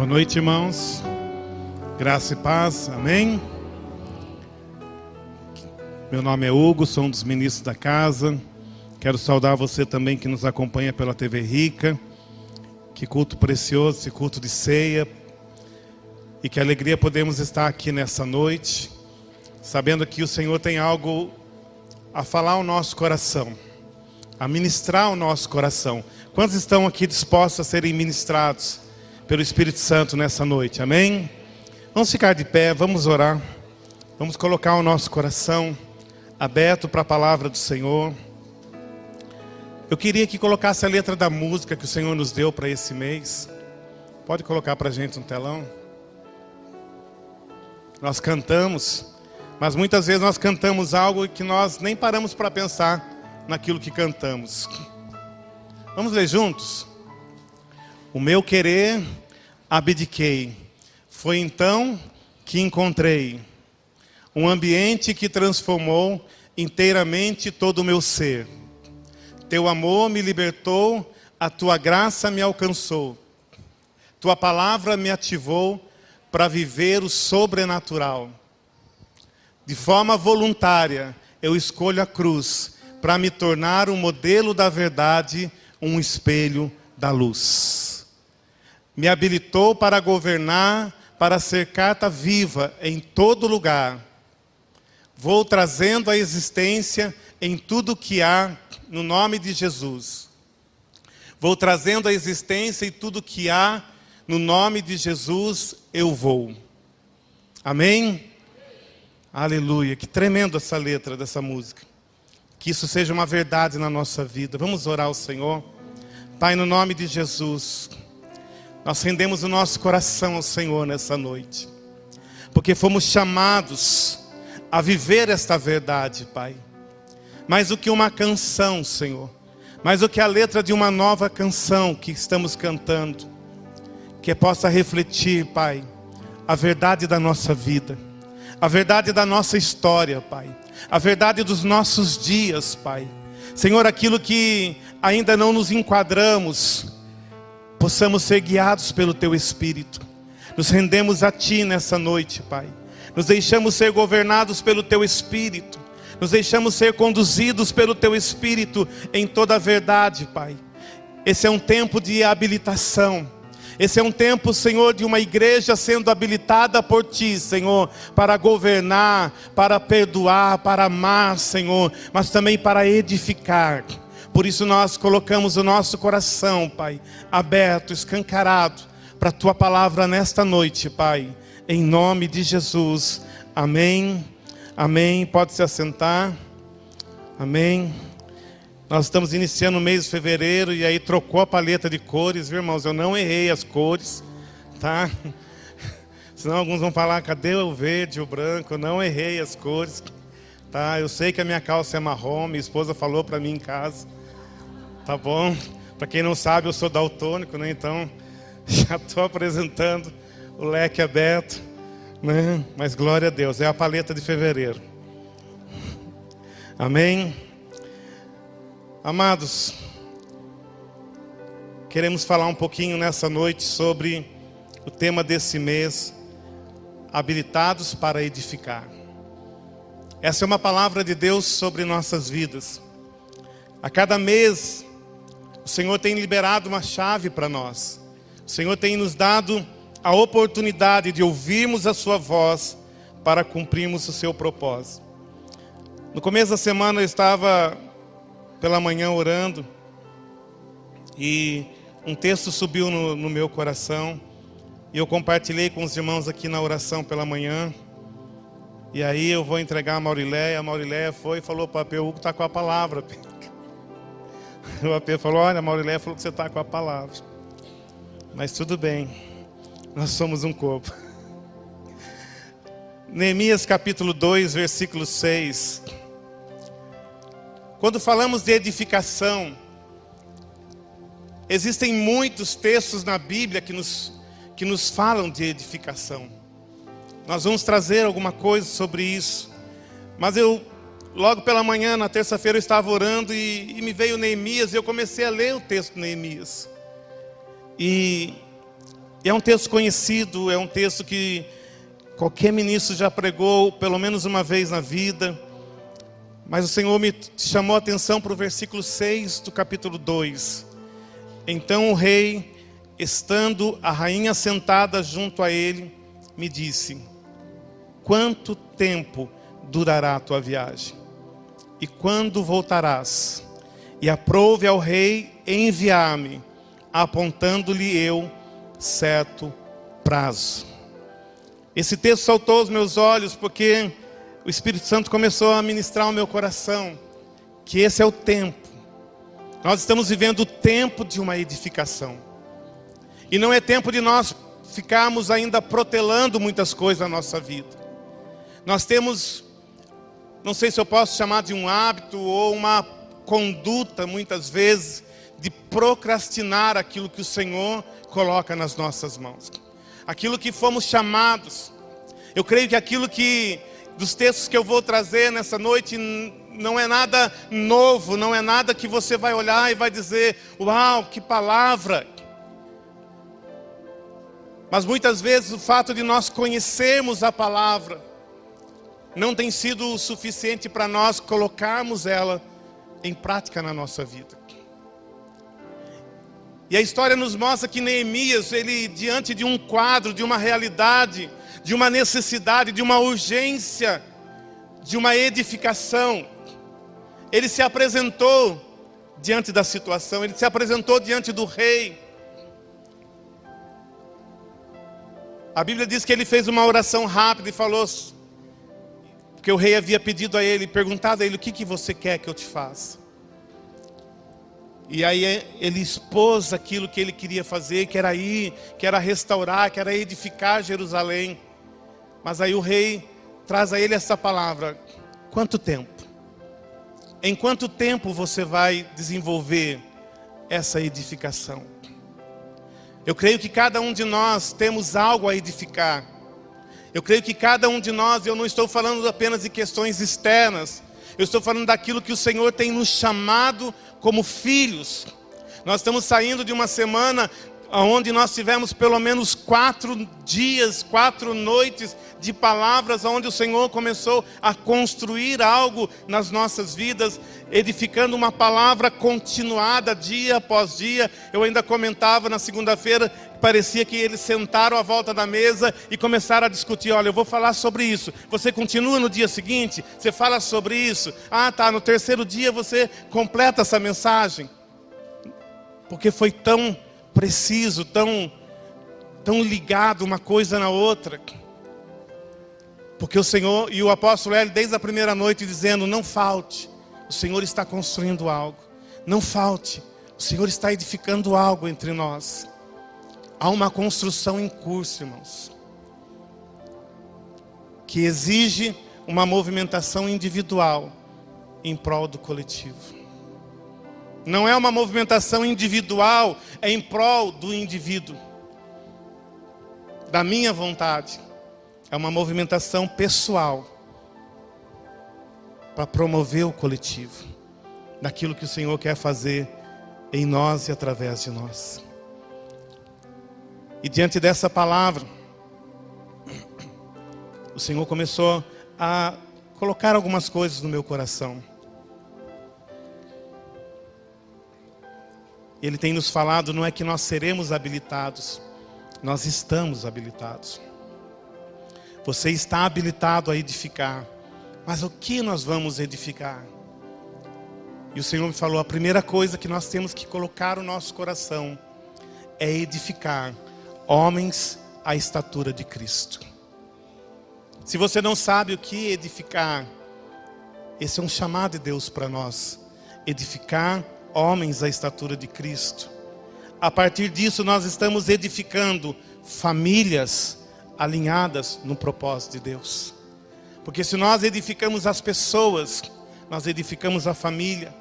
Boa noite, irmãos. Graça e paz, amém. Meu nome é Hugo, sou um dos ministros da casa. Quero saudar você também que nos acompanha pela TV Rica. Que culto precioso, esse culto de ceia. E que alegria podemos estar aqui nessa noite, sabendo que o Senhor tem algo a falar ao nosso coração, a ministrar o nosso coração. Quantos estão aqui dispostos a serem ministrados pelo Espírito Santo nessa noite? Amém? Vamos ficar de pé, vamos orar. Vamos colocar o nosso coração aberto para a palavra do Senhor. Eu queria que colocasse a letra da música que o Senhor nos deu para esse mês. Pode colocar para a gente no telão? Nós cantamos, mas muitas vezes nós cantamos algo que nós nem paramos para pensar naquilo que cantamos. Vamos ler juntos? O meu querer abdiquei. Foi então que encontrei um ambiente que transformou inteiramente todo o meu ser. Teu amor me libertou, a tua graça me alcançou. Tua palavra me ativou para viver o sobrenatural. De forma voluntária, eu escolho a cruz para me tornar um modelo da verdade, um espelho da luz. Me habilitou para governar, para ser carta viva em todo lugar. Vou trazendo a existência em tudo que há no nome de Jesus. Vou trazendo a existência em tudo que há no nome de Jesus eu vou. Amém? Aleluia. Que tremendo essa letra dessa música. Que isso seja uma verdade na nossa vida. Vamos orar ao Senhor. Pai, no nome de Jesus, nós rendemos o nosso coração ao Senhor nessa noite. Porque fomos chamados a viver esta verdade, Pai. Mais do que uma canção, Senhor. Mais do que a letra de uma nova canção que estamos cantando que possa refletir, Pai, a verdade da nossa vida, a verdade da nossa história, Pai, a verdade dos nossos dias, Pai. Senhor, aquilo que ainda não nos enquadramos, possamos ser guiados pelo Teu Espírito. Nos rendemos a Ti nessa noite, Pai. Nos deixamos ser governados pelo Teu Espírito. Nos deixamos ser conduzidos pelo Teu Espírito em toda a verdade, Pai. Esse é um tempo de habilitação esse é um tempo, Senhor, de uma igreja sendo habilitada por Ti, Senhor, para governar, para perdoar, para amar, Senhor, mas também para edificar. Por isso nós colocamos o nosso coração, Pai, aberto, escancarado, para a Tua palavra nesta noite, Pai. Em nome de Jesus. Amém. Amém. Pode se assentar. Amém. Nós estamos iniciando o mês de fevereiro e aí trocou a paleta de cores, viu, irmãos? Eu não errei as cores, tá? Senão alguns vão falar, cadê o verde, o branco? Eu não errei as cores, tá? Eu sei que a minha calça é marrom, minha esposa falou para mim em casa, tá bom? Para quem não sabe, eu sou daltônico, né? Então, já estou apresentando o leque aberto, né? Mas glória a Deus, é a paleta de fevereiro. Amém? Amados, queremos falar um pouquinho nessa noite sobre o tema desse mês, habilitados para edificar. Essa é uma palavra de Deus sobre nossas vidas. A cada mês, Senhor tem liberado uma chave para nós. O Senhor tem nos dado a oportunidade de ouvirmos a Sua voz para cumprirmos o seu propósito. No começo da semana eu estava pela manhã orando e um texto subiu no, no meu coração e eu compartilhei com os irmãos aqui na oração pela manhã. E aí eu vou entregar a Mauriléia. A Mauriléia foi e falou para Hugo está com a palavra. O AP falou, olha, a Mauriléia falou que você está com a palavra. Mas tudo bem, nós somos um corpo. Neemias capítulo 2, versículo 6. Quando falamos de edificação, existem muitos textos na Bíblia que nos, que nos falam de edificação. Nós vamos trazer alguma coisa sobre isso. Mas eu, logo pela manhã, na terça-feira, eu estava orando e, e me veio Neemias e eu comecei a ler o texto de Neemias. E É um texto conhecido, é um texto que qualquer ministro já pregou pelo menos uma vez na vida. Mas o Senhor me chamou a atenção para o versículo 6 do capítulo 2. Então o rei, estando a rainha sentada junto a ele, me disse: Quanto tempo durará a tua viagem? E quando voltarás? E aprove ao rei enviar-me, apontando-lhe eu certo prazo. Esse texto saltou aos meus olhos porque o Espírito Santo começou a ministrar ao meu coração que esse é o tempo. Nós estamos vivendo o tempo de uma edificação. E não é tempo de nós ficarmos ainda protelando muitas coisas na nossa vida. Nós temos, não sei se eu posso chamar de um hábito ou uma conduta, muitas vezes, de procrastinar aquilo que o Senhor coloca nas nossas mãos. Aquilo que fomos chamados. Eu creio que aquilo que dos textos que eu vou trazer nessa noite não é nada novo, não é nada que você vai olhar e vai dizer: "Uau, que palavra!" Mas muitas vezes o fato de nós conhecermos a palavra não tem sido o suficiente para nós colocarmos ela em prática na nossa vida. E a história nos mostra que Neemias, ele diante de um quadro, de uma realidade, de uma necessidade, de uma urgência, de uma edificação, ele se apresentou diante da situação, ele se apresentou diante do rei. A Bíblia diz que ele fez uma oração rápida e falou, porque o rei havia pedido a ele, perguntado a ele: O que, que você quer que eu te faça? E aí ele expôs aquilo que ele queria fazer, que era ir, que era restaurar, que era edificar Jerusalém. Mas aí o rei traz a ele essa palavra: quanto tempo? Em quanto tempo você vai desenvolver essa edificação? Eu creio que cada um de nós temos algo a edificar. Eu creio que cada um de nós, eu não estou falando apenas de questões externas, eu estou falando daquilo que o Senhor tem nos chamado como filhos. Nós estamos saindo de uma semana onde nós tivemos pelo menos quatro dias, quatro noites de palavras, onde o Senhor começou a construir algo nas nossas vidas, edificando uma palavra continuada dia após dia. Eu ainda comentava na segunda-feira, parecia que eles sentaram à volta da mesa e começaram a discutir: olha, eu vou falar sobre isso. Você continua no dia seguinte, você fala sobre isso. Ah, tá, no terceiro dia você completa essa mensagem. Porque foi tão preciso, tão, tão ligado uma coisa na outra. Porque o Senhor e o apóstolo Hélio, desde a primeira noite, dizendo: Não falte, o Senhor está construindo algo. Não falte, o Senhor está edificando algo entre nós. Há uma construção em curso, irmãos, que exige uma movimentação individual em prol do coletivo. Não é uma movimentação individual, é em prol do indivíduo, da minha vontade. É uma movimentação pessoal para promover o coletivo, daquilo que o Senhor quer fazer em nós e através de nós. E diante dessa palavra, o Senhor começou a colocar algumas coisas no meu coração. Ele tem nos falado não é que nós seremos habilitados, nós estamos habilitados. Você está habilitado a edificar, mas o que nós vamos edificar? E o Senhor me falou: a primeira coisa que nós temos que colocar o nosso coração é edificar homens à estatura de Cristo. Se você não sabe o que edificar, esse é um chamado de Deus para nós. Edificar homens à estatura de Cristo. A partir disso, nós estamos edificando famílias alinhadas no propósito de Deus. Porque se nós edificamos as pessoas, nós edificamos a família.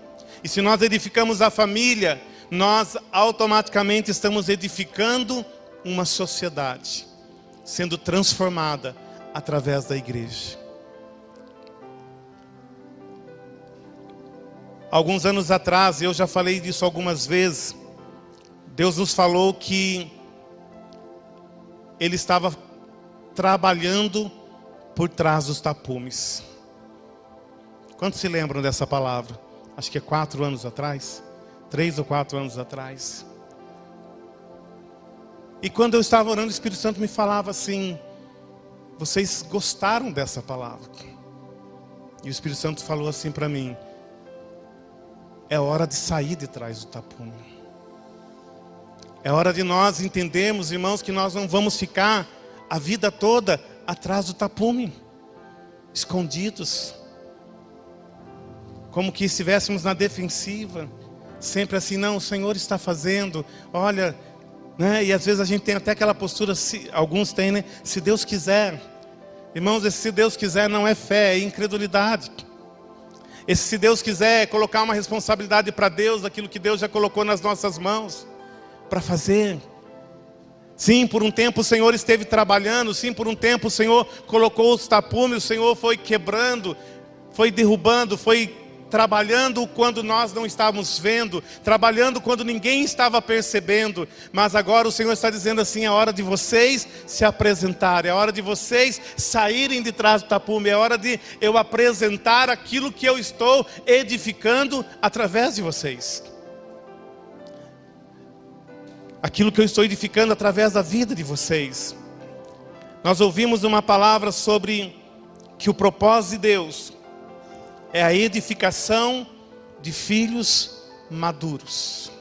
E se nós edificamos a família, nós automaticamente estamos edificando uma sociedade sendo transformada através da igreja. Alguns anos atrás, eu já falei disso algumas vezes, Deus nos falou que ele estava trabalhando por trás dos tapumes. Quantos se lembram dessa palavra? Acho que é quatro anos atrás, três ou quatro anos atrás. E quando eu estava orando, o Espírito Santo me falava assim: vocês gostaram dessa palavra? E o Espírito Santo falou assim para mim: é hora de sair de trás do tapume. É hora de nós entendermos, irmãos, que nós não vamos ficar a vida toda atrás do tapume, escondidos, como que estivéssemos na defensiva, sempre assim, não, o Senhor está fazendo, olha, né? E às vezes a gente tem até aquela postura, se, alguns têm, né? Se Deus quiser, irmãos, esse se Deus quiser não é fé, é incredulidade. Esse se Deus quiser colocar uma responsabilidade para Deus, aquilo que Deus já colocou nas nossas mãos para fazer. Sim, por um tempo o Senhor esteve trabalhando, sim, por um tempo o Senhor colocou os tapumes, o Senhor foi quebrando, foi derrubando, foi trabalhando quando nós não estávamos vendo, trabalhando quando ninguém estava percebendo, mas agora o Senhor está dizendo assim: é hora de vocês se apresentarem, é hora de vocês saírem de trás do tapume, é hora de eu apresentar aquilo que eu estou edificando através de vocês aquilo que eu estou edificando através da vida de vocês. Nós ouvimos uma palavra sobre que o propósito de Deus é a edificação de filhos maduros.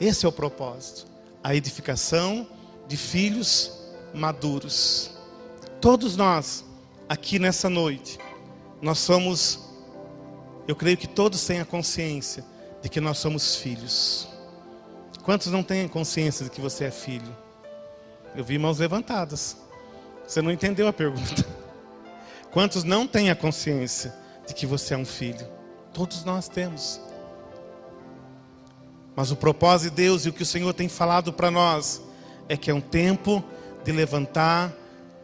Esse é o propósito, a edificação de filhos maduros. Todos nós, aqui nessa noite, nós somos, eu creio que todos têm a consciência de que nós somos filhos. Quantos não têm consciência de que você é filho? Eu vi mãos levantadas. Você não entendeu a pergunta. Quantos não têm a consciência de que você é um filho? Todos nós temos. Mas o propósito de Deus e o que o Senhor tem falado para nós é que é um tempo de levantar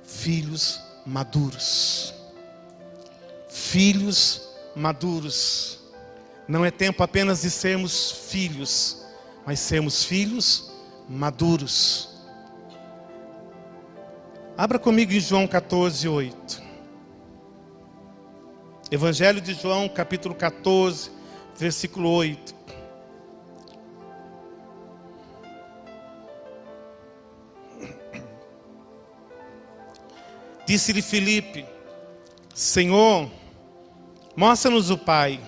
filhos maduros. Filhos maduros. Não é tempo apenas de sermos filhos, mas sermos filhos maduros. Abra comigo em João 14, 8. Evangelho de João, capítulo 14, versículo 8. Disse-lhe Filipe: Senhor, mostra-nos o Pai,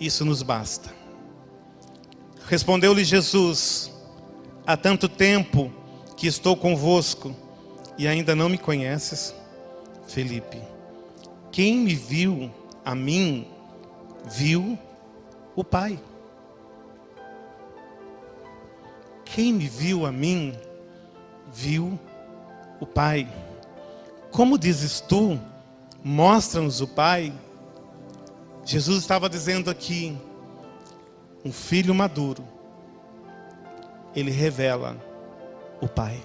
isso nos basta. Respondeu-lhe Jesus: Há tanto tempo que estou convosco e ainda não me conheces? Felipe, quem me viu a mim, viu o Pai. Quem me viu a mim, viu o Pai. Como dizes tu, mostra-nos o Pai. Jesus estava dizendo aqui, um filho maduro, ele revela o Pai.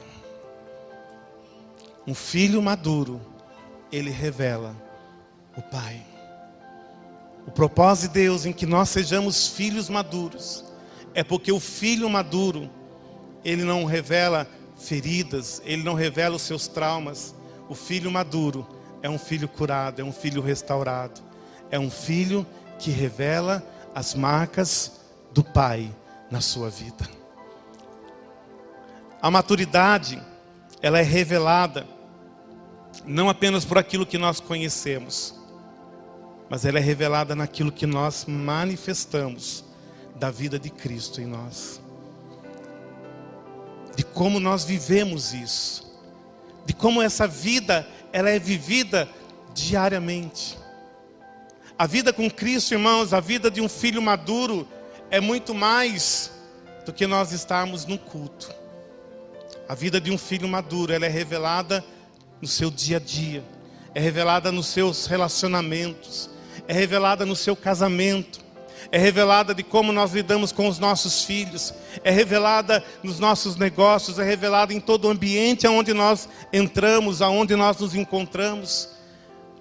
Um filho maduro, ele revela o Pai. O propósito de Deus em que nós sejamos filhos maduros é porque o filho maduro, ele não revela feridas, ele não revela os seus traumas. O filho maduro é um filho curado, é um filho restaurado, é um filho que revela as marcas do Pai na sua vida. A maturidade, ela é revelada não apenas por aquilo que nós conhecemos, mas ela é revelada naquilo que nós manifestamos da vida de Cristo em nós. De como nós vivemos isso. De como essa vida ela é vivida diariamente. A vida com Cristo, irmãos, a vida de um filho maduro, é muito mais do que nós estarmos no culto. A vida de um filho maduro, ela é revelada no seu dia a dia, é revelada nos seus relacionamentos, é revelada no seu casamento, é revelada de como nós lidamos com os nossos filhos, é revelada nos nossos negócios, é revelada em todo o ambiente aonde nós entramos, aonde nós nos encontramos.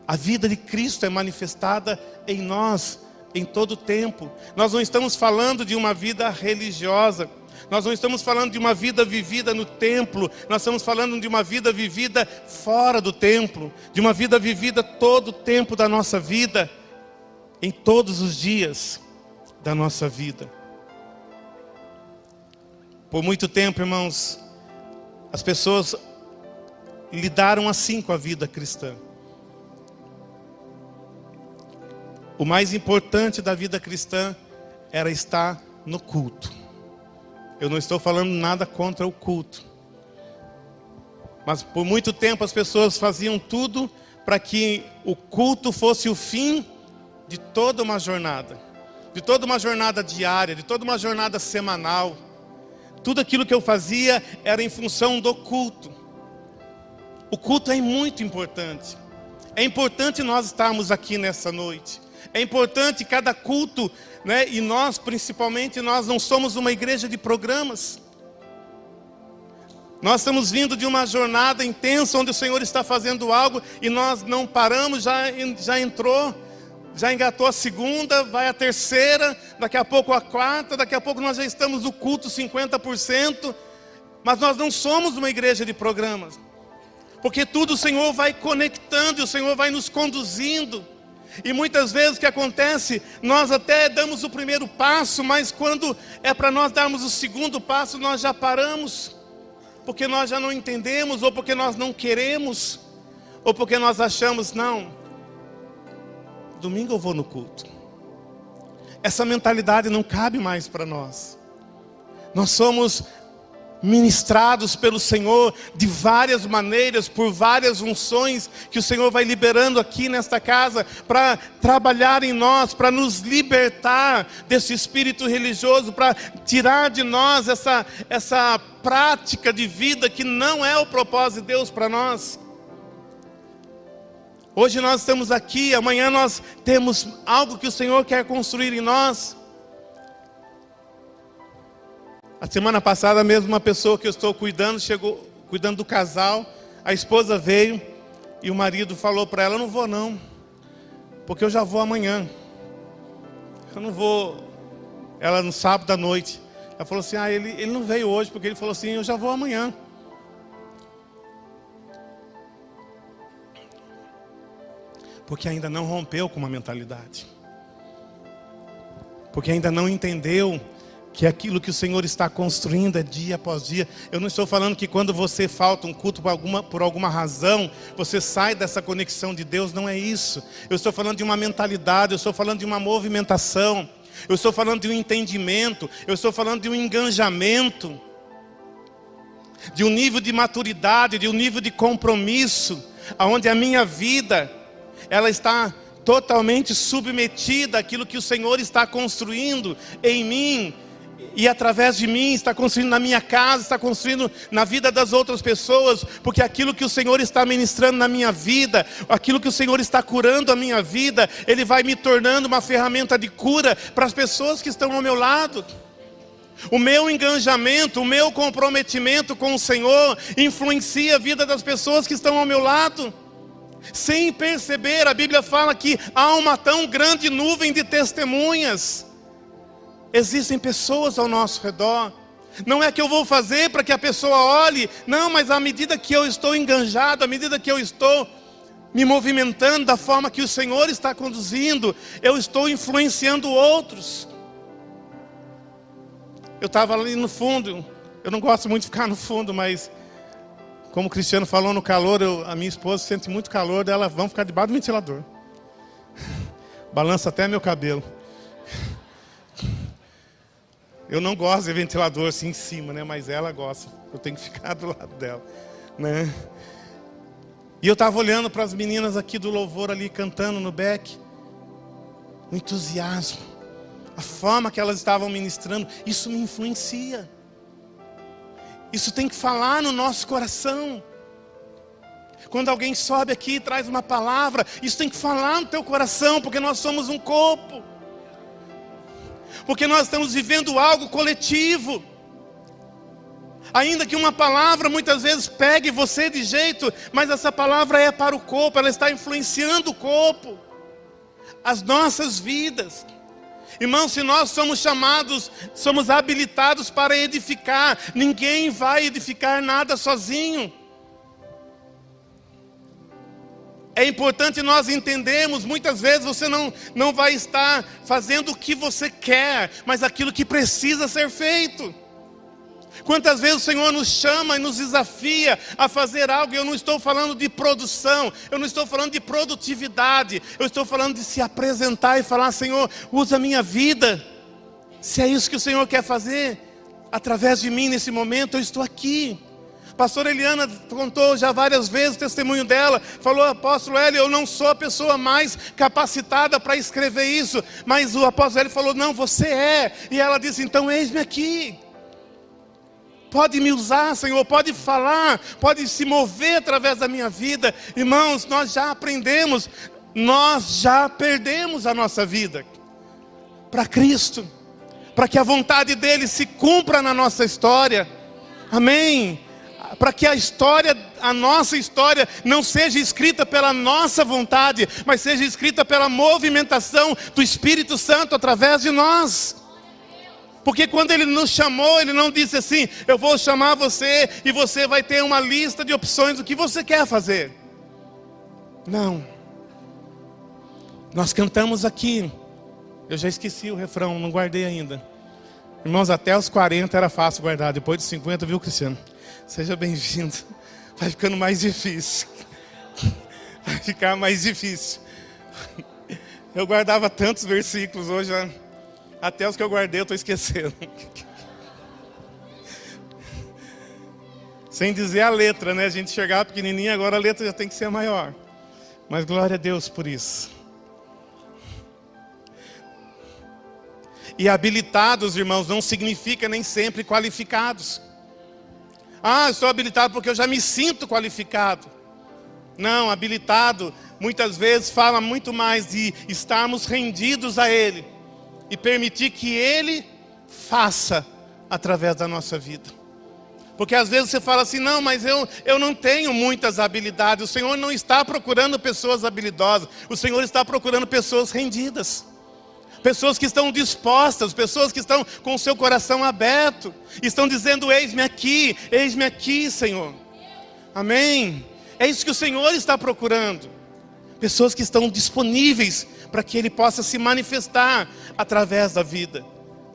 A vida de Cristo é manifestada em nós em todo o tempo. Nós não estamos falando de uma vida religiosa. Nós não estamos falando de uma vida vivida no templo, nós estamos falando de uma vida vivida fora do templo, de uma vida vivida todo o tempo da nossa vida, em todos os dias da nossa vida. Por muito tempo, irmãos, as pessoas lidaram assim com a vida cristã. O mais importante da vida cristã era estar no culto. Eu não estou falando nada contra o culto. Mas por muito tempo as pessoas faziam tudo para que o culto fosse o fim de toda uma jornada, de toda uma jornada diária, de toda uma jornada semanal. Tudo aquilo que eu fazia era em função do culto. O culto é muito importante. É importante nós estarmos aqui nessa noite. É importante cada culto, né? E nós, principalmente, nós não somos uma igreja de programas. Nós estamos vindo de uma jornada intensa onde o Senhor está fazendo algo e nós não paramos, já, já entrou, já engatou a segunda, vai a terceira, daqui a pouco a quarta, daqui a pouco nós já estamos no culto 50%, mas nós não somos uma igreja de programas, porque tudo o Senhor vai conectando, e o Senhor vai nos conduzindo. E muitas vezes o que acontece, nós até damos o primeiro passo, mas quando é para nós darmos o segundo passo, nós já paramos, porque nós já não entendemos, ou porque nós não queremos, ou porque nós achamos, não, domingo eu vou no culto. Essa mentalidade não cabe mais para nós. Nós somos ministrados pelo Senhor de várias maneiras, por várias unções que o Senhor vai liberando aqui nesta casa para trabalhar em nós, para nos libertar desse espírito religioso, para tirar de nós essa essa prática de vida que não é o propósito de Deus para nós. Hoje nós estamos aqui, amanhã nós temos algo que o Senhor quer construir em nós. A semana passada mesmo uma pessoa que eu estou cuidando, chegou cuidando do casal, a esposa veio e o marido falou para ela, não vou não, porque eu já vou amanhã. Eu não vou, ela no sábado à noite. Ela falou assim, ah, ele, ele não veio hoje, porque ele falou assim, eu já vou amanhã. Porque ainda não rompeu com uma mentalidade. Porque ainda não entendeu que aquilo que o Senhor está construindo é dia após dia. Eu não estou falando que quando você falta um culto por alguma, por alguma razão, você sai dessa conexão de Deus, não é isso. Eu estou falando de uma mentalidade, eu estou falando de uma movimentação, eu estou falando de um entendimento, eu estou falando de um engajamento, de um nível de maturidade, de um nível de compromisso, aonde a minha vida ela está totalmente submetida àquilo que o Senhor está construindo em mim e através de mim está construindo na minha casa, está construindo na vida das outras pessoas, porque aquilo que o Senhor está ministrando na minha vida, aquilo que o Senhor está curando a minha vida, Ele vai me tornando uma ferramenta de cura para as pessoas que estão ao meu lado. O meu engajamento, o meu comprometimento com o Senhor influencia a vida das pessoas que estão ao meu lado. Sem perceber, a Bíblia fala que há uma tão grande nuvem de testemunhas. Existem pessoas ao nosso redor. Não é que eu vou fazer para que a pessoa olhe, não, mas à medida que eu estou enganjado, à medida que eu estou me movimentando da forma que o Senhor está conduzindo, eu estou influenciando outros. Eu estava ali no fundo, eu não gosto muito de ficar no fundo, mas como o Cristiano falou no calor, eu, a minha esposa sente muito calor, dela vamos ficar debaixo do ventilador. Balança até meu cabelo. Eu não gosto de ventilador assim em cima, né? Mas ela gosta. Eu tenho que ficar do lado dela, né? E eu estava olhando para as meninas aqui do louvor ali cantando no back. O entusiasmo, a forma que elas estavam ministrando, isso me influencia. Isso tem que falar no nosso coração. Quando alguém sobe aqui e traz uma palavra, isso tem que falar no teu coração, porque nós somos um corpo porque nós estamos vivendo algo coletivo. Ainda que uma palavra muitas vezes pegue você de jeito, mas essa palavra é para o corpo, ela está influenciando o corpo, as nossas vidas. Irmão, se nós somos chamados, somos habilitados para edificar, ninguém vai edificar nada sozinho. É importante nós entendermos, muitas vezes você não, não vai estar fazendo o que você quer, mas aquilo que precisa ser feito. Quantas vezes o Senhor nos chama e nos desafia a fazer algo, eu não estou falando de produção, eu não estou falando de produtividade, eu estou falando de se apresentar e falar: Senhor, usa a minha vida. Se é isso que o Senhor quer fazer, através de mim nesse momento, eu estou aqui. Pastora Eliana contou já várias vezes o testemunho dela. Falou, apóstolo Hélio, eu não sou a pessoa mais capacitada para escrever isso. Mas o apóstolo Hélio falou, não, você é. E ela disse, então eis-me aqui. Pode me usar, Senhor, pode falar, pode se mover através da minha vida. Irmãos, nós já aprendemos, nós já perdemos a nossa vida para Cristo, para que a vontade dele se cumpra na nossa história. Amém. Para que a história, a nossa história, não seja escrita pela nossa vontade, mas seja escrita pela movimentação do Espírito Santo através de nós. Porque quando ele nos chamou, ele não disse assim: Eu vou chamar você e você vai ter uma lista de opções do que você quer fazer. Não. Nós cantamos aqui. Eu já esqueci o refrão, não guardei ainda. Irmãos, até os 40 era fácil guardar, depois de 50, viu, Cristiano? Seja bem-vindo. Vai ficando mais difícil. Vai ficar mais difícil. Eu guardava tantos versículos hoje. Até os que eu guardei eu estou esquecendo. Sem dizer a letra, né? A gente chegava pequenininho, agora a letra já tem que ser maior. Mas glória a Deus por isso. E habilitados, irmãos, não significa nem sempre qualificados. Ah, estou habilitado porque eu já me sinto qualificado. Não, habilitado muitas vezes fala muito mais de estarmos rendidos a Ele e permitir que Ele faça através da nossa vida. Porque às vezes você fala assim, não, mas eu, eu não tenho muitas habilidades. O Senhor não está procurando pessoas habilidosas, o Senhor está procurando pessoas rendidas. Pessoas que estão dispostas, pessoas que estão com o seu coração aberto, estão dizendo: Eis-me aqui, eis-me aqui, Senhor. Amém. É isso que o Senhor está procurando. Pessoas que estão disponíveis para que Ele possa se manifestar através da vida,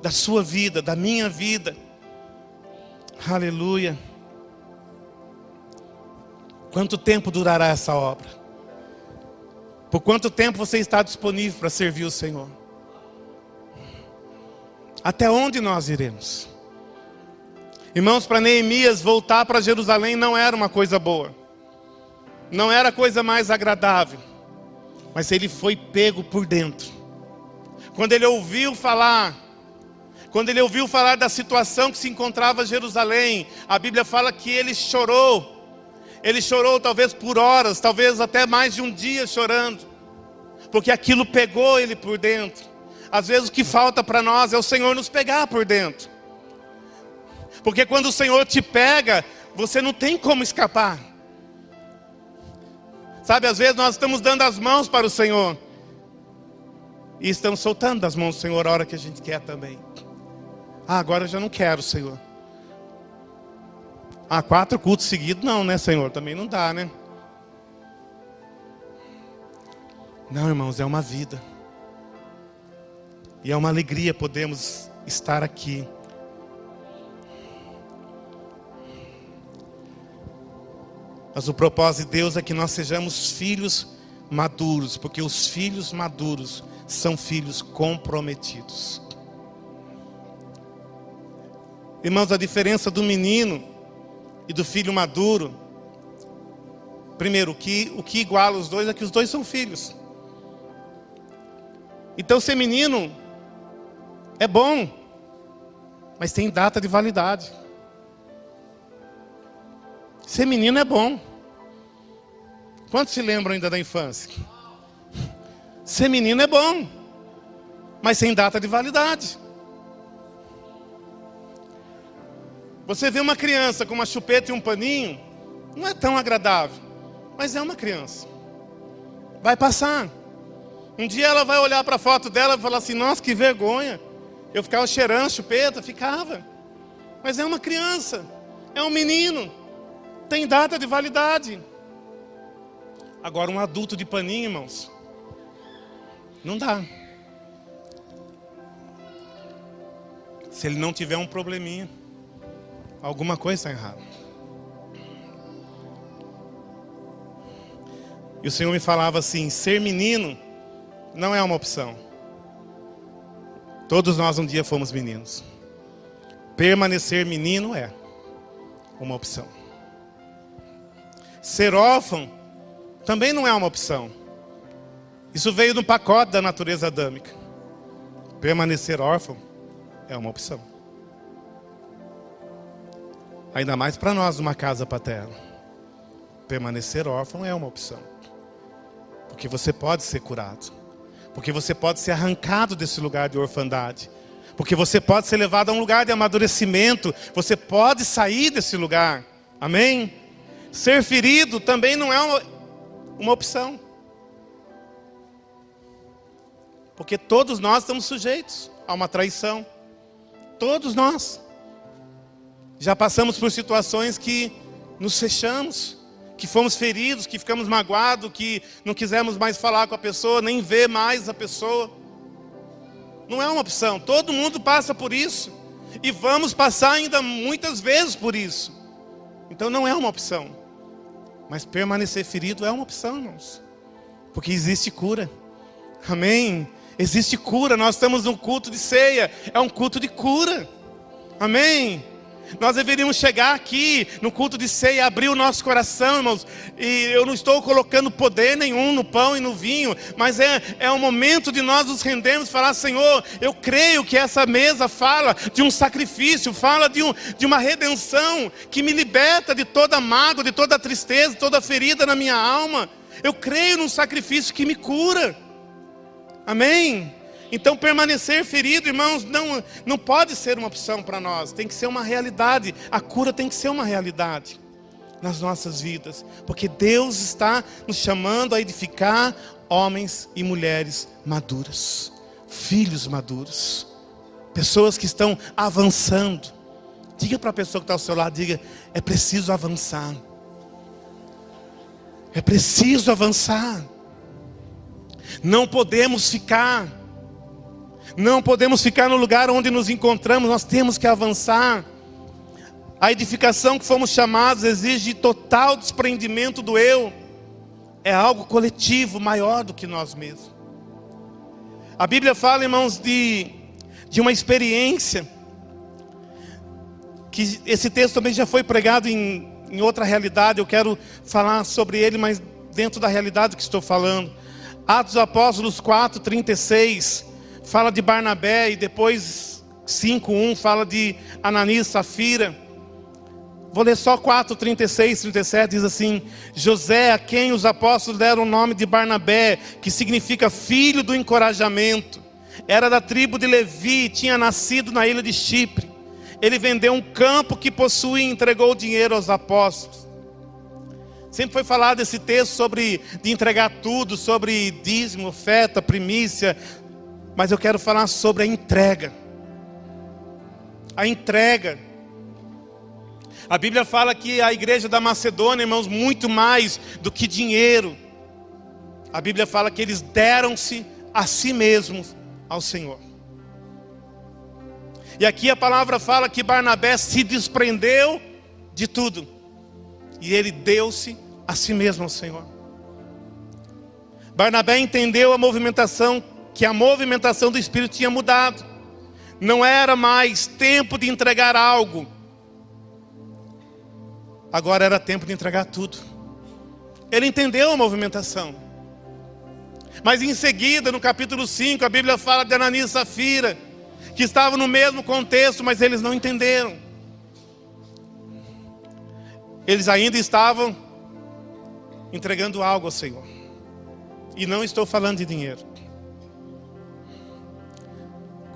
da sua vida, da minha vida. Aleluia. Quanto tempo durará essa obra? Por quanto tempo você está disponível para servir o Senhor? Até onde nós iremos? Irmãos, para Neemias voltar para Jerusalém não era uma coisa boa, não era a coisa mais agradável mas ele foi pego por dentro. Quando ele ouviu falar, quando ele ouviu falar da situação que se encontrava Jerusalém, a Bíblia fala que ele chorou. Ele chorou talvez por horas, talvez até mais de um dia chorando, porque aquilo pegou ele por dentro. Às vezes o que falta para nós é o Senhor nos pegar por dentro. Porque quando o Senhor te pega, você não tem como escapar. Sabe, às vezes nós estamos dando as mãos para o Senhor. E estamos soltando das mãos do Senhor a hora que a gente quer também. Ah, agora eu já não quero, Senhor. Ah, quatro cultos seguidos, não, né, Senhor? Também não dá, né? Não, irmãos, é uma vida. E é uma alegria podemos estar aqui. Mas o propósito de Deus é que nós sejamos filhos maduros, porque os filhos maduros são filhos comprometidos. Irmãos, a diferença do menino e do filho maduro, primeiro, que, o que iguala os dois é que os dois são filhos. Então, ser menino é bom, mas tem data de validade. Ser menino é bom. Quantos se lembram ainda da infância? Ser menino é bom, mas sem data de validade. Você vê uma criança com uma chupeta e um paninho, não é tão agradável, mas é uma criança. Vai passar. Um dia ela vai olhar para a foto dela e falar assim: Nossa, que vergonha. Eu ficava cheirando chupeta, ficava. Mas é uma criança, é um menino, tem data de validade. Agora, um adulto de paninho, irmãos, não dá. Se ele não tiver um probleminha, alguma coisa está errada. E o Senhor me falava assim: ser menino não é uma opção. Todos nós um dia fomos meninos. Permanecer menino é uma opção. Ser órfão também não é uma opção. Isso veio no pacote da natureza adâmica. Permanecer órfão é uma opção. Ainda mais para nós numa casa paterna. Permanecer órfão é uma opção. Porque você pode ser curado. Porque você pode ser arrancado desse lugar de orfandade. Porque você pode ser levado a um lugar de amadurecimento. Você pode sair desse lugar. Amém? Ser ferido também não é uma, uma opção. Porque todos nós estamos sujeitos a uma traição. Todos nós. Já passamos por situações que nos fechamos, que fomos feridos, que ficamos magoados, que não quisemos mais falar com a pessoa, nem ver mais a pessoa. Não é uma opção. Todo mundo passa por isso. E vamos passar ainda muitas vezes por isso. Então não é uma opção. Mas permanecer ferido é uma opção, irmãos. Porque existe cura. Amém? Existe cura. Nós estamos num culto de ceia. É um culto de cura. Amém? Nós deveríamos chegar aqui no culto de ceia e abrir o nosso coração, irmãos. E eu não estou colocando poder nenhum no pão e no vinho, mas é, é o momento de nós nos rendermos e falar: Senhor, eu creio que essa mesa fala de um sacrifício, fala de, um, de uma redenção que me liberta de toda mágoa, de toda tristeza, toda ferida na minha alma. Eu creio num sacrifício que me cura. Amém? Então, permanecer ferido, irmãos, não, não pode ser uma opção para nós, tem que ser uma realidade. A cura tem que ser uma realidade nas nossas vidas, porque Deus está nos chamando a edificar homens e mulheres maduras, filhos maduros, pessoas que estão avançando. Diga para a pessoa que está ao seu lado, diga, é preciso avançar. É preciso avançar. Não podemos ficar não podemos ficar no lugar onde nos encontramos, nós temos que avançar. A edificação que fomos chamados exige total desprendimento do eu. É algo coletivo, maior do que nós mesmos. A Bíblia fala, irmãos, de, de uma experiência. Que esse texto também já foi pregado em, em outra realidade. Eu quero falar sobre ele, mas dentro da realidade que estou falando. Atos Apóstolos 4, 36 fala de Barnabé e depois 5:1 fala de Ananias Safira. Vou ler só 4, 36, 37, diz assim: José, a quem os apóstolos deram o nome de Barnabé, que significa filho do encorajamento, era da tribo de Levi, tinha nascido na ilha de Chipre. Ele vendeu um campo que possuía e entregou o dinheiro aos apóstolos. Sempre foi falado esse texto sobre de entregar tudo, sobre dízimo, oferta, primícia, mas eu quero falar sobre a entrega. A entrega. A Bíblia fala que a igreja da Macedônia, irmãos, muito mais do que dinheiro. A Bíblia fala que eles deram-se a si mesmos ao Senhor. E aqui a palavra fala que Barnabé se desprendeu de tudo. E ele deu-se a si mesmo ao Senhor. Barnabé entendeu a movimentação que a movimentação do Espírito tinha mudado. Não era mais tempo de entregar algo. Agora era tempo de entregar tudo. Ele entendeu a movimentação. Mas em seguida, no capítulo 5, a Bíblia fala de Ananias e Safira, que estavam no mesmo contexto, mas eles não entenderam. Eles ainda estavam entregando algo ao Senhor. E não estou falando de dinheiro.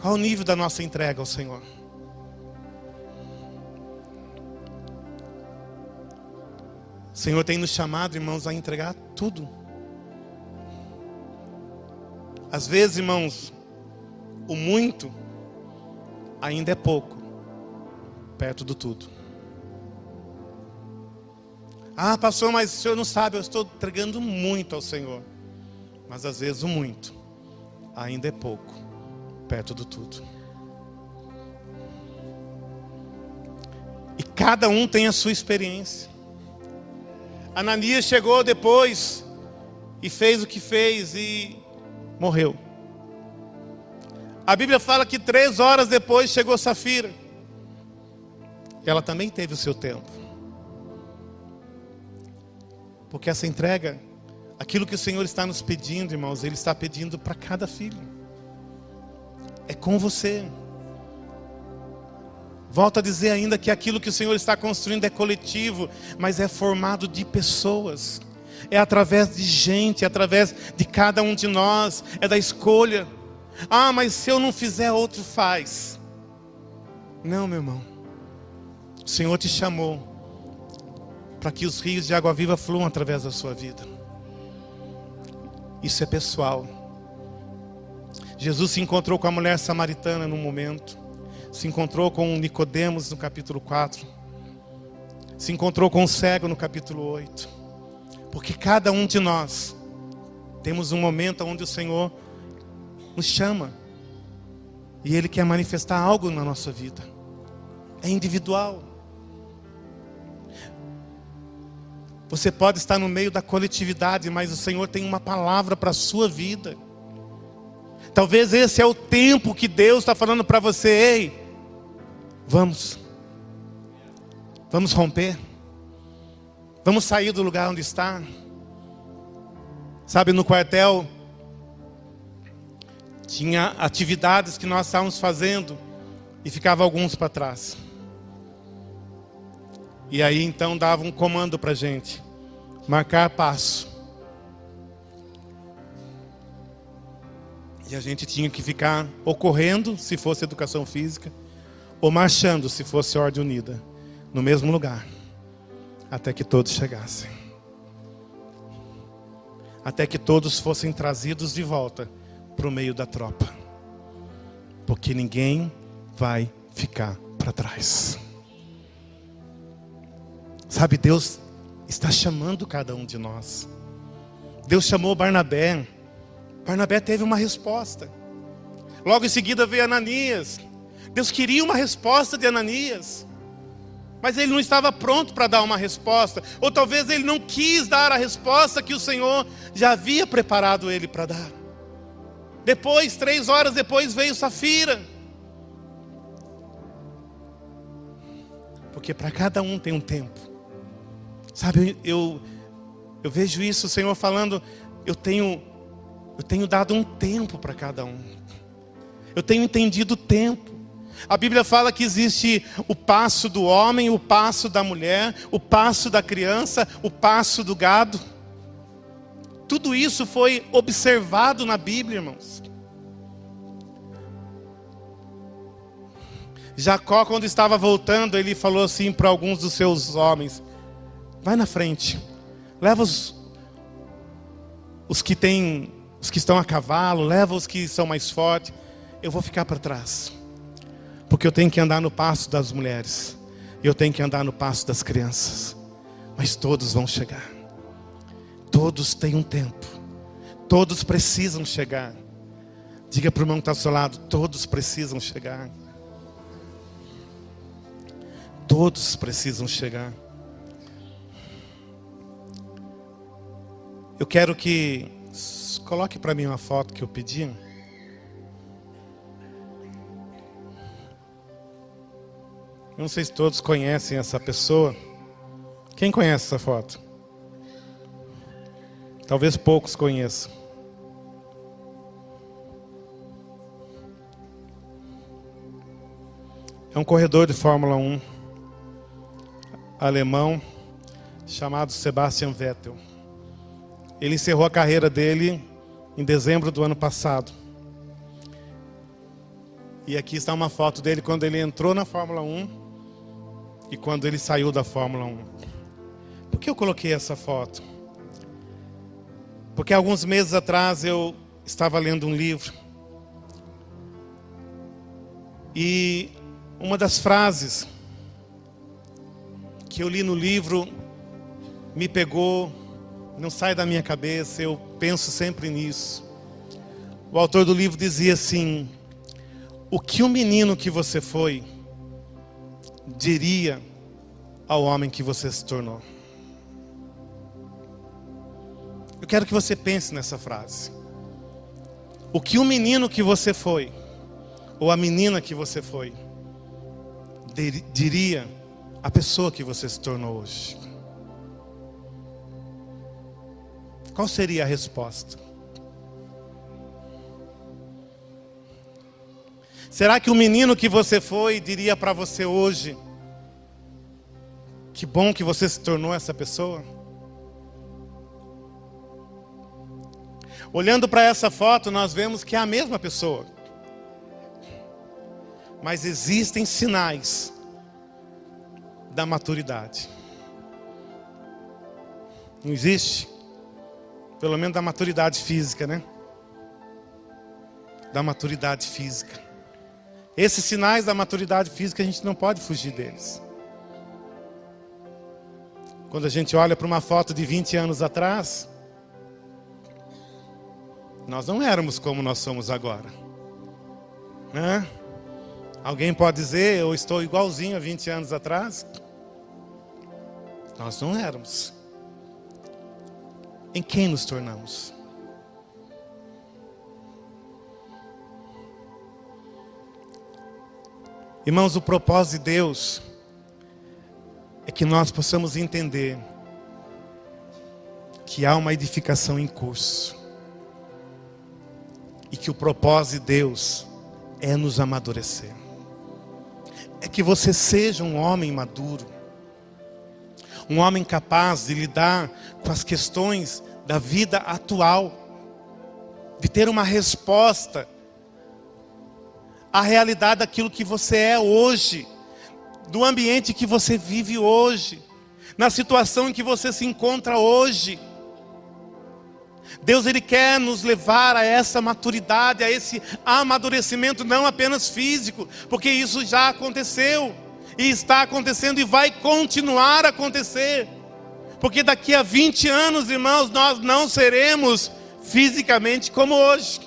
Qual o nível da nossa entrega ao Senhor? O Senhor tem nos chamado, irmãos, a entregar tudo. Às vezes, irmãos, o muito ainda é pouco perto do tudo. Ah, pastor, mas o senhor não sabe, eu estou entregando muito ao Senhor. Mas às vezes o muito ainda é pouco perto do tudo. E cada um tem a sua experiência. Ananias chegou depois e fez o que fez e morreu. A Bíblia fala que três horas depois chegou Safira. Ela também teve o seu tempo. Porque essa entrega, aquilo que o Senhor está nos pedindo, irmãos, Ele está pedindo para cada filho. É com você. Volto a dizer ainda que aquilo que o Senhor está construindo é coletivo, mas é formado de pessoas. É através de gente, é através de cada um de nós, é da escolha. Ah, mas se eu não fizer, outro faz. Não, meu irmão. O Senhor te chamou para que os rios de água viva fluam através da sua vida. Isso é pessoal. Jesus se encontrou com a mulher samaritana num momento se encontrou com Nicodemos no capítulo 4, se encontrou com o cego no capítulo 8. Porque cada um de nós temos um momento onde o Senhor nos chama e Ele quer manifestar algo na nossa vida. É individual. Você pode estar no meio da coletividade, mas o Senhor tem uma palavra para a sua vida. Talvez esse é o tempo que Deus está falando para você, ei, Vamos. Vamos romper. Vamos sair do lugar onde está. Sabe, no quartel tinha atividades que nós estávamos fazendo e ficava alguns para trás. E aí então dava um comando para a gente: marcar passo. E a gente tinha que ficar ocorrendo, se fosse educação física, ou marchando, se fosse ordem unida, no mesmo lugar, até que todos chegassem. Até que todos fossem trazidos de volta para o meio da tropa. Porque ninguém vai ficar para trás. Sabe, Deus está chamando cada um de nós. Deus chamou Barnabé. Barnabé teve uma resposta. Logo em seguida veio Ananias. Deus queria uma resposta de Ananias, mas ele não estava pronto para dar uma resposta, ou talvez ele não quis dar a resposta que o Senhor já havia preparado ele para dar. Depois, três horas depois, veio Safira. Porque para cada um tem um tempo. Sabe, eu, eu vejo isso, o Senhor falando, eu tenho, eu tenho dado um tempo para cada um. Eu tenho entendido o tempo. A Bíblia fala que existe o passo do homem, o passo da mulher, o passo da criança, o passo do gado. Tudo isso foi observado na Bíblia, irmãos. Jacó, quando estava voltando, ele falou assim para alguns dos seus homens: Vai na frente, leva os, os que têm, os que estão a cavalo, leva os que são mais fortes. Eu vou ficar para trás. Porque eu tenho que andar no passo das mulheres. Eu tenho que andar no passo das crianças. Mas todos vão chegar. Todos têm um tempo. Todos precisam chegar. Diga para o irmão que está ao seu lado: todos precisam chegar. Todos precisam chegar. Eu quero que coloque para mim uma foto que eu pedi. Eu não sei se todos conhecem essa pessoa. Quem conhece essa foto? Talvez poucos conheçam. É um corredor de Fórmula 1 alemão chamado Sebastian Vettel. Ele encerrou a carreira dele em dezembro do ano passado. E aqui está uma foto dele quando ele entrou na Fórmula 1 e quando ele saiu da Fórmula 1. Por que eu coloquei essa foto? Porque alguns meses atrás eu, estava lendo um livro e uma das frases que eu li no livro me pegou, não sai da minha cabeça, eu penso sempre nisso. O autor do livro dizia assim: O que o menino que você foi diria ao homem que você se tornou? Eu quero que você pense nessa frase. O que o menino que você foi, ou a menina que você foi, diria a pessoa que você se tornou hoje? Qual seria a resposta? Será que o menino que você foi diria para você hoje: Que bom que você se tornou essa pessoa? Olhando para essa foto, nós vemos que é a mesma pessoa. Mas existem sinais da maturidade. Não existe? Pelo menos da maturidade física, né? Da maturidade física. Esses sinais da maturidade física a gente não pode fugir deles. Quando a gente olha para uma foto de 20 anos atrás, nós não éramos como nós somos agora. Né? Alguém pode dizer, eu estou igualzinho a 20 anos atrás? Nós não éramos. Em quem nos tornamos? Irmãos, o propósito de Deus é que nós possamos entender que há uma edificação em curso e que o propósito de Deus é nos amadurecer. É que você seja um homem maduro, um homem capaz de lidar com as questões da vida atual, de ter uma resposta à realidade daquilo que você é hoje, do ambiente que você vive hoje, na situação em que você se encontra hoje. Deus ele quer nos levar a essa maturidade, a esse amadurecimento não apenas físico, porque isso já aconteceu e está acontecendo e vai continuar a acontecer. Porque daqui a 20 anos, irmãos, nós não seremos fisicamente como hoje.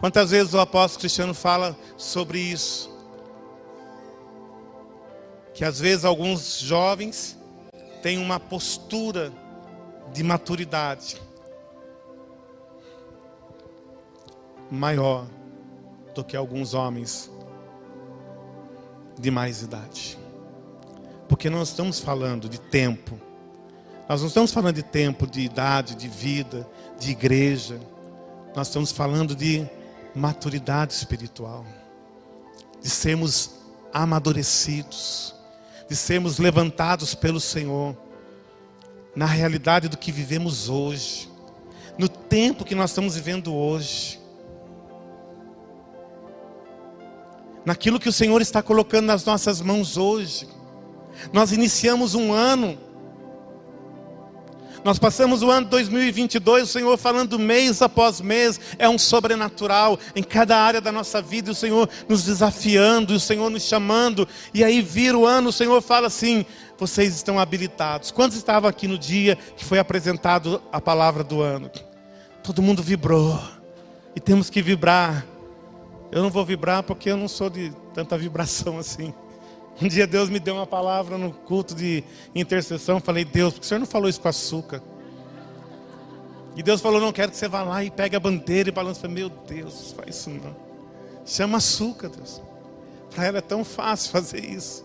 Quantas vezes o apóstolo Cristiano fala sobre isso? Que às vezes alguns jovens tem uma postura de maturidade maior do que alguns homens de mais idade. Porque nós estamos falando de tempo. Nós não estamos falando de tempo, de idade, de vida, de igreja. Nós estamos falando de maturidade espiritual. De sermos amadurecidos de sermos levantados pelo Senhor na realidade do que vivemos hoje, no tempo que nós estamos vivendo hoje, naquilo que o Senhor está colocando nas nossas mãos hoje. Nós iniciamos um ano nós passamos o ano 2022, o Senhor falando mês após mês, é um sobrenatural em cada área da nossa vida, o Senhor nos desafiando, o Senhor nos chamando, e aí vira o ano, o Senhor fala assim: vocês estão habilitados. Quantos estavam aqui no dia que foi apresentado a palavra do ano? Todo mundo vibrou, e temos que vibrar. Eu não vou vibrar porque eu não sou de tanta vibração assim. Um dia Deus me deu uma palavra no culto de intercessão. Falei, Deus, por que o senhor não falou isso com açúcar? E Deus falou, não quero que você vá lá e pegue a bandeira e balance. Falei, meu Deus, faz isso não. Chama açúcar, Deus. Para ela é tão fácil fazer isso.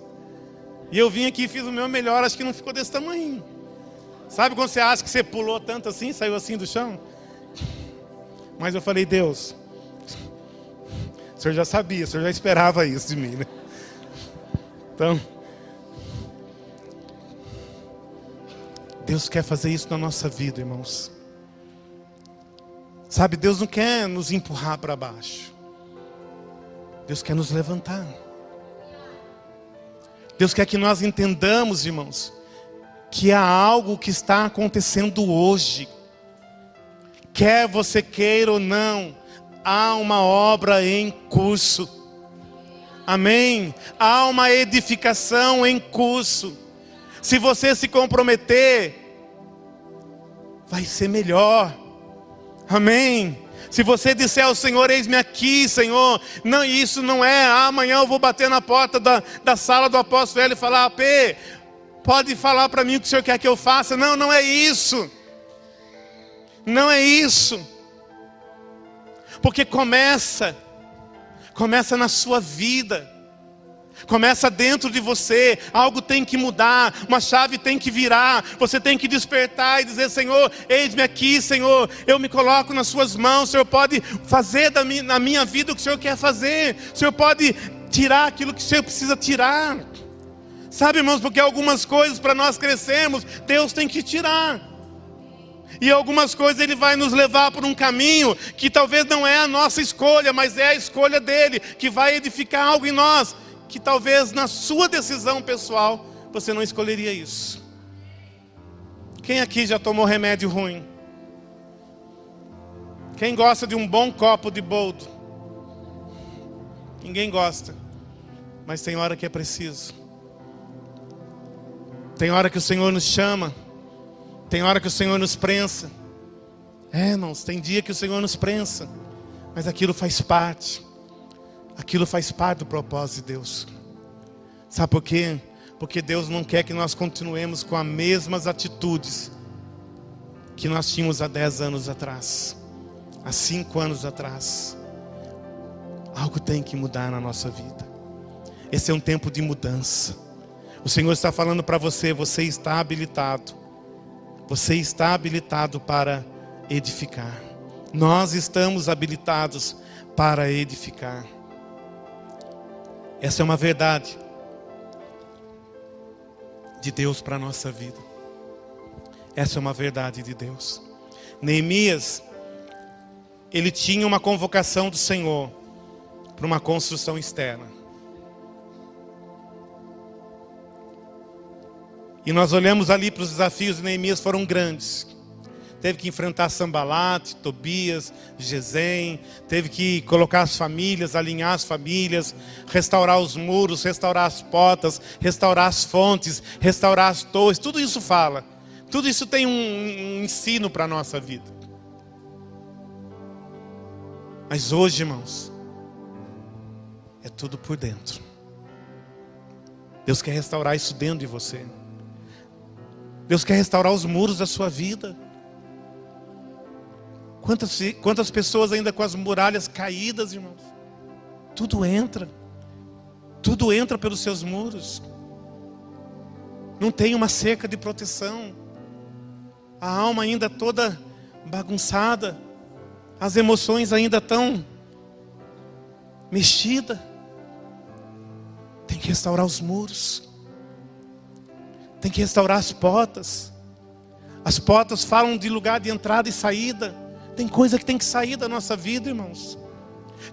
E eu vim aqui e fiz o meu melhor, acho que não ficou desse tamanho. Sabe quando você acha que você pulou tanto assim, saiu assim do chão? Mas eu falei, Deus, senhor já sabia, o senhor já esperava isso de mim, né? Então, Deus quer fazer isso na nossa vida, irmãos. Sabe, Deus não quer nos empurrar para baixo. Deus quer nos levantar. Deus quer que nós entendamos, irmãos, que há algo que está acontecendo hoje. Quer você queira ou não, há uma obra em curso. Amém? Há uma edificação em curso. Se você se comprometer, vai ser melhor. Amém? Se você disser ao Senhor, eis-me aqui, Senhor, não, isso não é, ah, amanhã eu vou bater na porta da, da sala do apóstolo e falar, P, pode falar para mim o que o Senhor quer que eu faça. Não, não é isso. Não é isso. Porque começa, começa na sua vida. Começa dentro de você, algo tem que mudar, uma chave tem que virar, você tem que despertar e dizer: Senhor, eis-me aqui, Senhor, eu me coloco nas Suas mãos, o Senhor pode fazer na minha vida o que o Senhor quer fazer, o Senhor pode tirar aquilo que o Senhor precisa tirar. Sabe, irmãos, porque algumas coisas para nós crescermos, Deus tem que tirar. E algumas coisas Ele vai nos levar por um caminho que talvez não é a nossa escolha, mas é a escolha dele, que vai edificar algo em nós que talvez na sua decisão pessoal você não escolheria isso. Quem aqui já tomou remédio ruim? Quem gosta de um bom copo de boldo? Ninguém gosta, mas tem hora que é preciso. Tem hora que o Senhor nos chama, tem hora que o Senhor nos prensa. É, irmãos, tem dia que o Senhor nos prensa, mas aquilo faz parte. Aquilo faz parte do propósito de Deus. Sabe por quê? Porque Deus não quer que nós continuemos com as mesmas atitudes que nós tínhamos há 10 anos atrás, há 5 anos atrás. Algo tem que mudar na nossa vida. Esse é um tempo de mudança. O Senhor está falando para você, você está habilitado. Você está habilitado para edificar. Nós estamos habilitados para edificar. Essa é uma verdade de Deus para a nossa vida. Essa é uma verdade de Deus. Neemias, ele tinha uma convocação do Senhor para uma construção externa. E nós olhamos ali para os desafios de Neemias, foram grandes teve que enfrentar Sambalat, Tobias, Gesem, teve que colocar as famílias, alinhar as famílias, restaurar os muros, restaurar as portas, restaurar as fontes, restaurar as torres, tudo isso fala. Tudo isso tem um, um ensino para a nossa vida. Mas hoje, irmãos, é tudo por dentro. Deus quer restaurar isso dentro de você. Deus quer restaurar os muros da sua vida. Quantas, quantas pessoas ainda com as muralhas caídas, irmãos? Tudo entra. Tudo entra pelos seus muros. Não tem uma cerca de proteção. A alma ainda toda bagunçada. As emoções ainda tão mexida. Tem que restaurar os muros. Tem que restaurar as portas. As portas falam de lugar de entrada e saída. Tem coisa que tem que sair da nossa vida, irmãos.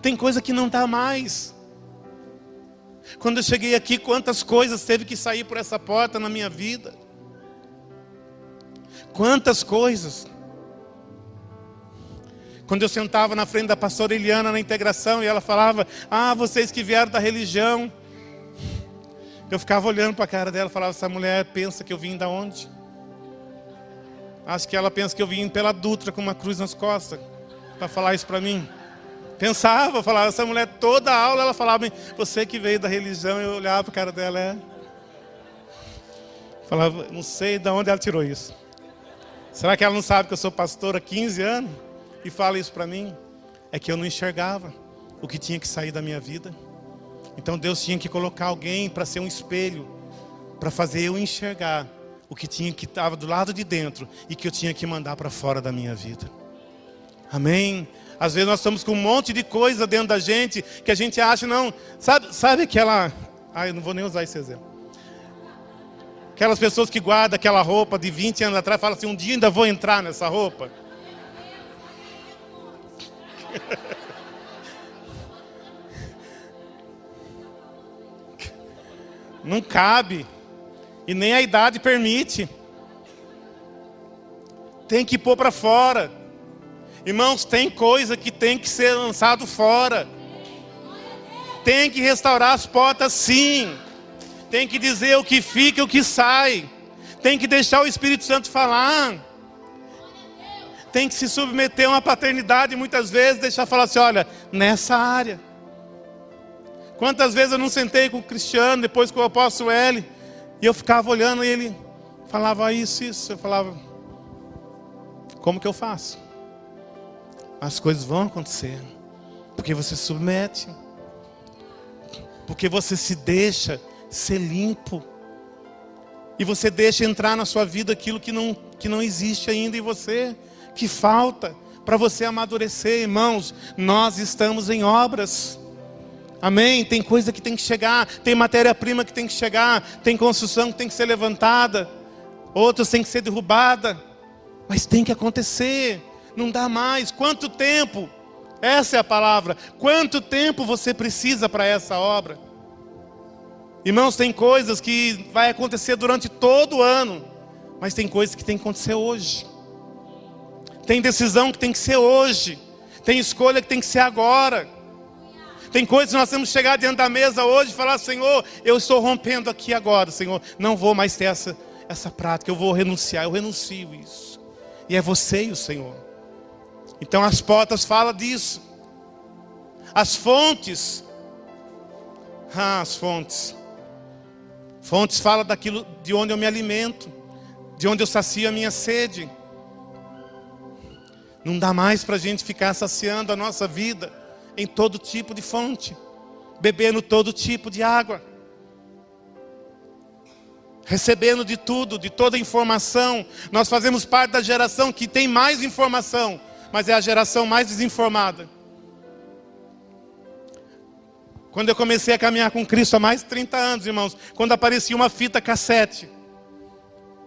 Tem coisa que não dá mais. Quando eu cheguei aqui, quantas coisas teve que sair por essa porta na minha vida? Quantas coisas. Quando eu sentava na frente da pastora Eliana na integração e ela falava: Ah, vocês que vieram da religião. Eu ficava olhando para a cara dela falava: Essa mulher pensa que eu vim da onde? Acho que ela pensa que eu vim pela Dutra com uma cruz nas costas para falar isso para mim. Pensava, falava, essa mulher toda aula ela falava, você que veio da religião, eu olhava para a cara dela, é. Falava, não sei de onde ela tirou isso. Será que ela não sabe que eu sou pastor há 15 anos e fala isso para mim? É que eu não enxergava o que tinha que sair da minha vida. Então Deus tinha que colocar alguém para ser um espelho, para fazer eu enxergar o que tinha que estava do lado de dentro e que eu tinha que mandar para fora da minha vida. Amém. Às vezes nós estamos com um monte de coisa dentro da gente que a gente acha não, sabe, sabe aquela, ai, não vou nem usar esse exemplo. Aquelas pessoas que guardam aquela roupa de 20 anos atrás, falam assim, um dia ainda vou entrar nessa roupa. Não cabe. E nem a idade permite. Tem que pôr para fora. Irmãos, tem coisa que tem que ser lançado fora. Tem que restaurar as portas, sim. Tem que dizer o que fica e o que sai. Tem que deixar o Espírito Santo falar. Tem que se submeter a uma paternidade, muitas vezes, deixar falar assim: olha, nessa área. Quantas vezes eu não sentei com o Cristiano, depois com o apóstolo L, e eu ficava olhando e ele falava isso, isso. Eu falava, como que eu faço? As coisas vão acontecer, porque você se submete, porque você se deixa ser limpo. E você deixa entrar na sua vida aquilo que não, que não existe ainda em você, que falta para você amadurecer, irmãos. Nós estamos em obras. Amém? Tem coisa que tem que chegar, tem matéria-prima que tem que chegar, tem construção que tem que ser levantada, outras tem que ser derrubada, mas tem que acontecer. Não dá mais. Quanto tempo? Essa é a palavra. Quanto tempo você precisa para essa obra? Irmãos, tem coisas que vai acontecer durante todo o ano, mas tem coisas que tem que acontecer hoje. Tem decisão que tem que ser hoje. Tem escolha que tem que ser agora. Tem coisas que nós temos que chegar diante da mesa hoje e falar: Senhor, eu estou rompendo aqui agora, Senhor. Não vou mais ter essa, essa prática, eu vou renunciar, eu renuncio isso. E é você e o Senhor. Então as portas falam disso. As fontes. Ah, as fontes. Fontes fala daquilo de onde eu me alimento, de onde eu sacio a minha sede. Não dá mais para a gente ficar saciando a nossa vida em todo tipo de fonte, bebendo todo tipo de água, recebendo de tudo, de toda informação. Nós fazemos parte da geração que tem mais informação, mas é a geração mais desinformada. Quando eu comecei a caminhar com Cristo há mais de 30 anos, irmãos, quando aparecia uma fita cassete,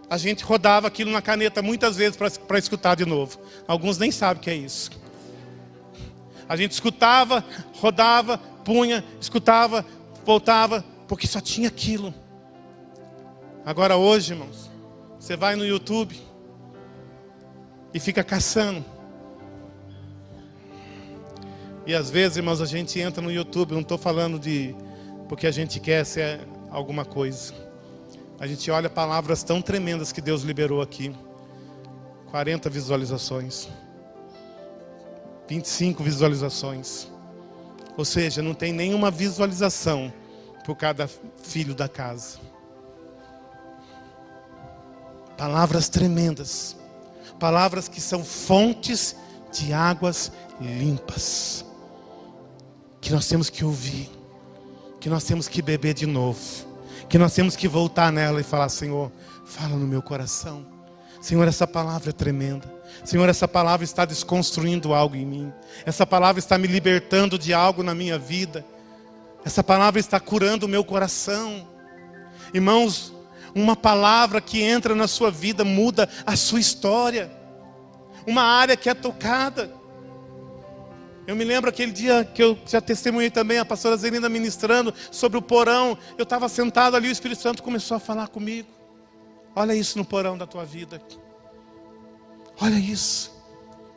a gente rodava aquilo na caneta muitas vezes para escutar de novo. Alguns nem sabem o que é isso. A gente escutava, rodava, punha, escutava, voltava, porque só tinha aquilo. Agora hoje, irmãos, você vai no YouTube e fica caçando. E às vezes, irmãos, a gente entra no YouTube, não estou falando de porque a gente quer ser alguma coisa. A gente olha palavras tão tremendas que Deus liberou aqui. 40 visualizações. 25 visualizações. Ou seja, não tem nenhuma visualização por cada filho da casa. Palavras tremendas. Palavras que são fontes de águas limpas que nós temos que ouvir, que nós temos que beber de novo, que nós temos que voltar nela e falar: Senhor, fala no meu coração. Senhor, essa palavra é tremenda. Senhor, essa palavra está desconstruindo algo em mim. Essa palavra está me libertando de algo na minha vida. Essa palavra está curando o meu coração. Irmãos, uma palavra que entra na sua vida muda a sua história. Uma área que é tocada. Eu me lembro aquele dia que eu já testemunhei também a pastora Zelina ministrando sobre o porão. Eu estava sentado ali, o Espírito Santo começou a falar comigo. Olha isso no porão da tua vida. Olha isso.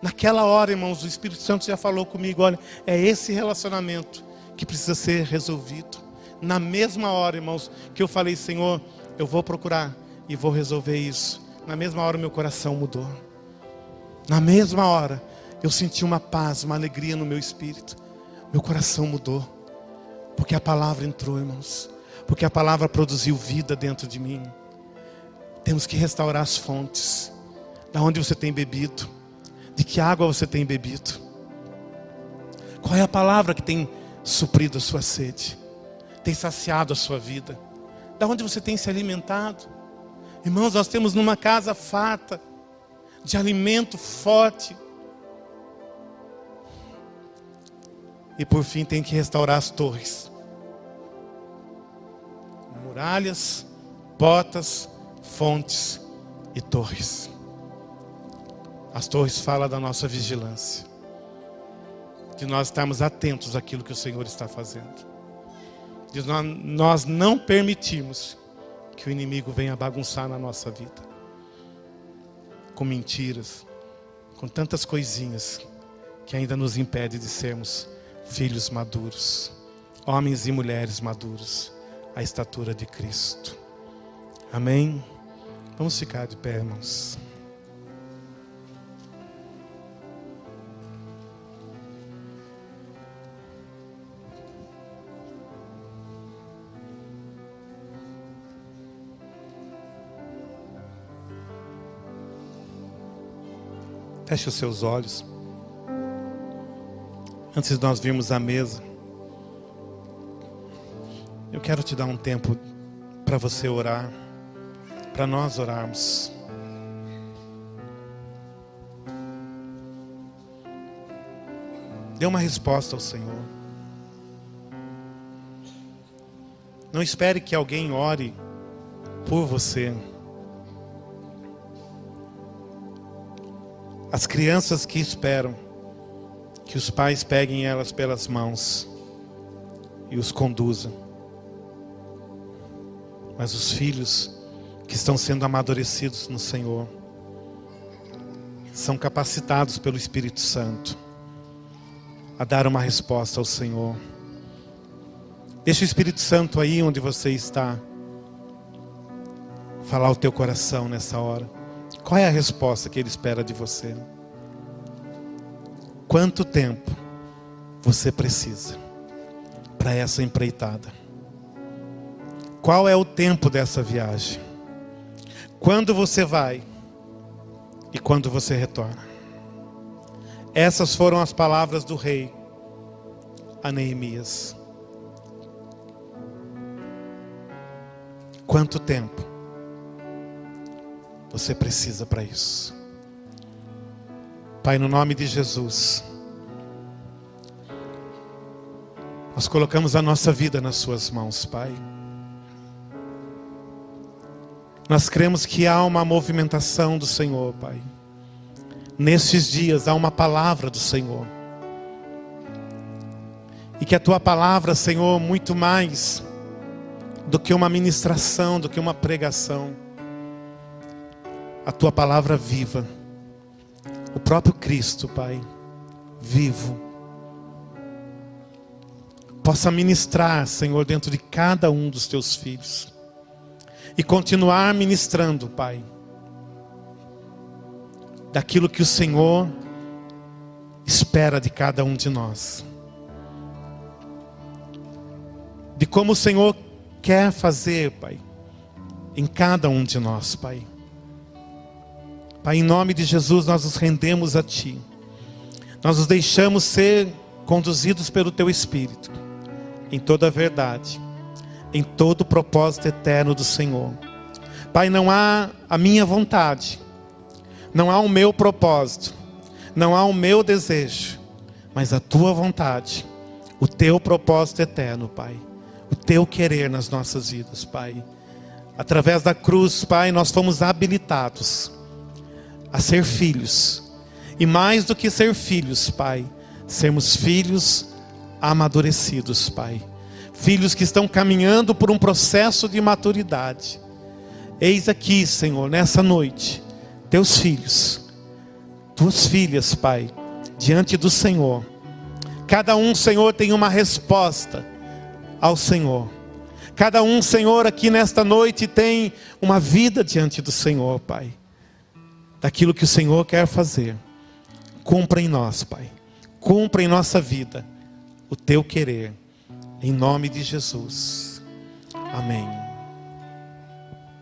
Naquela hora, irmãos, o Espírito Santo já falou comigo: olha, é esse relacionamento que precisa ser resolvido. Na mesma hora, irmãos, que eu falei, Senhor, eu vou procurar e vou resolver isso. Na mesma hora, meu coração mudou. Na mesma hora, eu senti uma paz, uma alegria no meu espírito. Meu coração mudou. Porque a palavra entrou, irmãos. Porque a palavra produziu vida dentro de mim. Temos que restaurar as fontes. Da onde você tem bebido? De que água você tem bebido? Qual é a palavra que tem suprido a sua sede? Tem saciado a sua vida? Da onde você tem se alimentado? Irmãos, nós temos numa casa farta de alimento forte E por fim tem que restaurar as torres. Muralhas, portas, fontes e torres. As torres falam da nossa vigilância. De nós estarmos atentos àquilo que o Senhor está fazendo. De nós não permitirmos que o inimigo venha bagunçar na nossa vida. com mentiras, com tantas coisinhas que ainda nos impede de sermos filhos maduros, homens e mulheres maduros, à estatura de Cristo. Amém? Vamos ficar de pé, irmãos. Feche os seus olhos. Antes de nós virmos à mesa, eu quero te dar um tempo para você orar, para nós orarmos. Dê uma resposta ao Senhor. Não espere que alguém ore por você. As crianças que esperam que os pais peguem elas pelas mãos e os conduzam. Mas os filhos que estão sendo amadurecidos no Senhor são capacitados pelo Espírito Santo a dar uma resposta ao Senhor. Deixa o Espírito Santo aí onde você está falar o teu coração nessa hora. Qual é a resposta que Ele espera de você? Quanto tempo você precisa para essa empreitada? Qual é o tempo dessa viagem? Quando você vai e quando você retorna? Essas foram as palavras do rei a Neemias. Quanto tempo você precisa para isso. Pai, no nome de Jesus, nós colocamos a nossa vida nas Suas mãos, Pai. Nós cremos que há uma movimentação do Senhor, Pai. Nesses dias há uma palavra do Senhor. E que a tua palavra, Senhor, muito mais do que uma ministração, do que uma pregação, a tua palavra viva. O próprio Cristo, Pai, vivo, possa ministrar, Senhor, dentro de cada um dos teus filhos e continuar ministrando, Pai, daquilo que o Senhor espera de cada um de nós, de como o Senhor quer fazer, Pai, em cada um de nós, Pai. Pai, em nome de Jesus, nós nos rendemos a Ti. Nós nos deixamos ser conduzidos pelo Teu Espírito, em toda a verdade, em todo o propósito eterno do Senhor. Pai, não há a minha vontade, não há o meu propósito, não há o meu desejo, mas a Tua vontade, o Teu propósito eterno, Pai, o Teu querer nas nossas vidas, Pai. Através da cruz, Pai, nós fomos habilitados a ser filhos. E mais do que ser filhos, Pai, sermos filhos amadurecidos, Pai. Filhos que estão caminhando por um processo de maturidade. Eis aqui, Senhor, nessa noite, teus filhos, tuas filhas, Pai, diante do Senhor. Cada um, Senhor, tem uma resposta ao Senhor. Cada um, Senhor, aqui nesta noite tem uma vida diante do Senhor, Pai daquilo que o Senhor quer fazer. Cumpra em nós, Pai. Cumpra em nossa vida o teu querer. Em nome de Jesus. Amém.